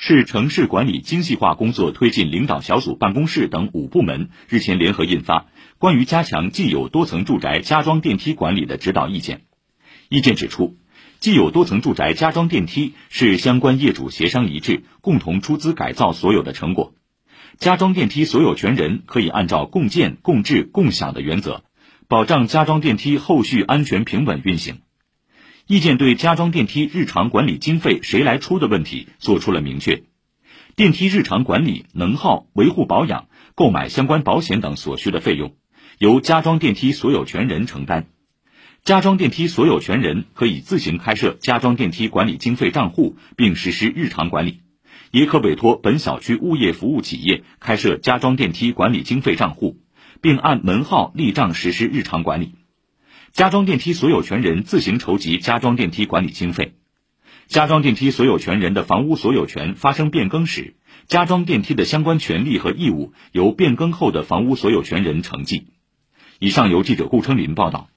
市城市管理精细化工作推进领导小组办公室等五部门日前联合印发《关于加强既有多层住宅加装电梯管理的指导意见》。意见指出，既有多层住宅加装电梯是相关业主协商一致、共同出资改造所有的成果。加装电梯所有权人可以按照共建、共治、共享的原则，保障加装电梯后续安全平稳运行。意见对加装电梯日常管理经费谁来出的问题作出了明确：电梯日常管理、能耗、维护保养、购买相关保险等所需的费用，由加装电梯所有权人承担。加装电梯所有权人可以自行开设加装电梯管理经费账户，并实施日常管理；也可委托本小区物业服务企业开设加装电梯管理经费账户，并按门号立账实施日常管理。加装电梯所有权人自行筹集加装电梯管理经费，加装电梯所有权人的房屋所有权发生变更时，加装电梯的相关权利和义务由变更后的房屋所有权人承继。以上由记者顾春林报道。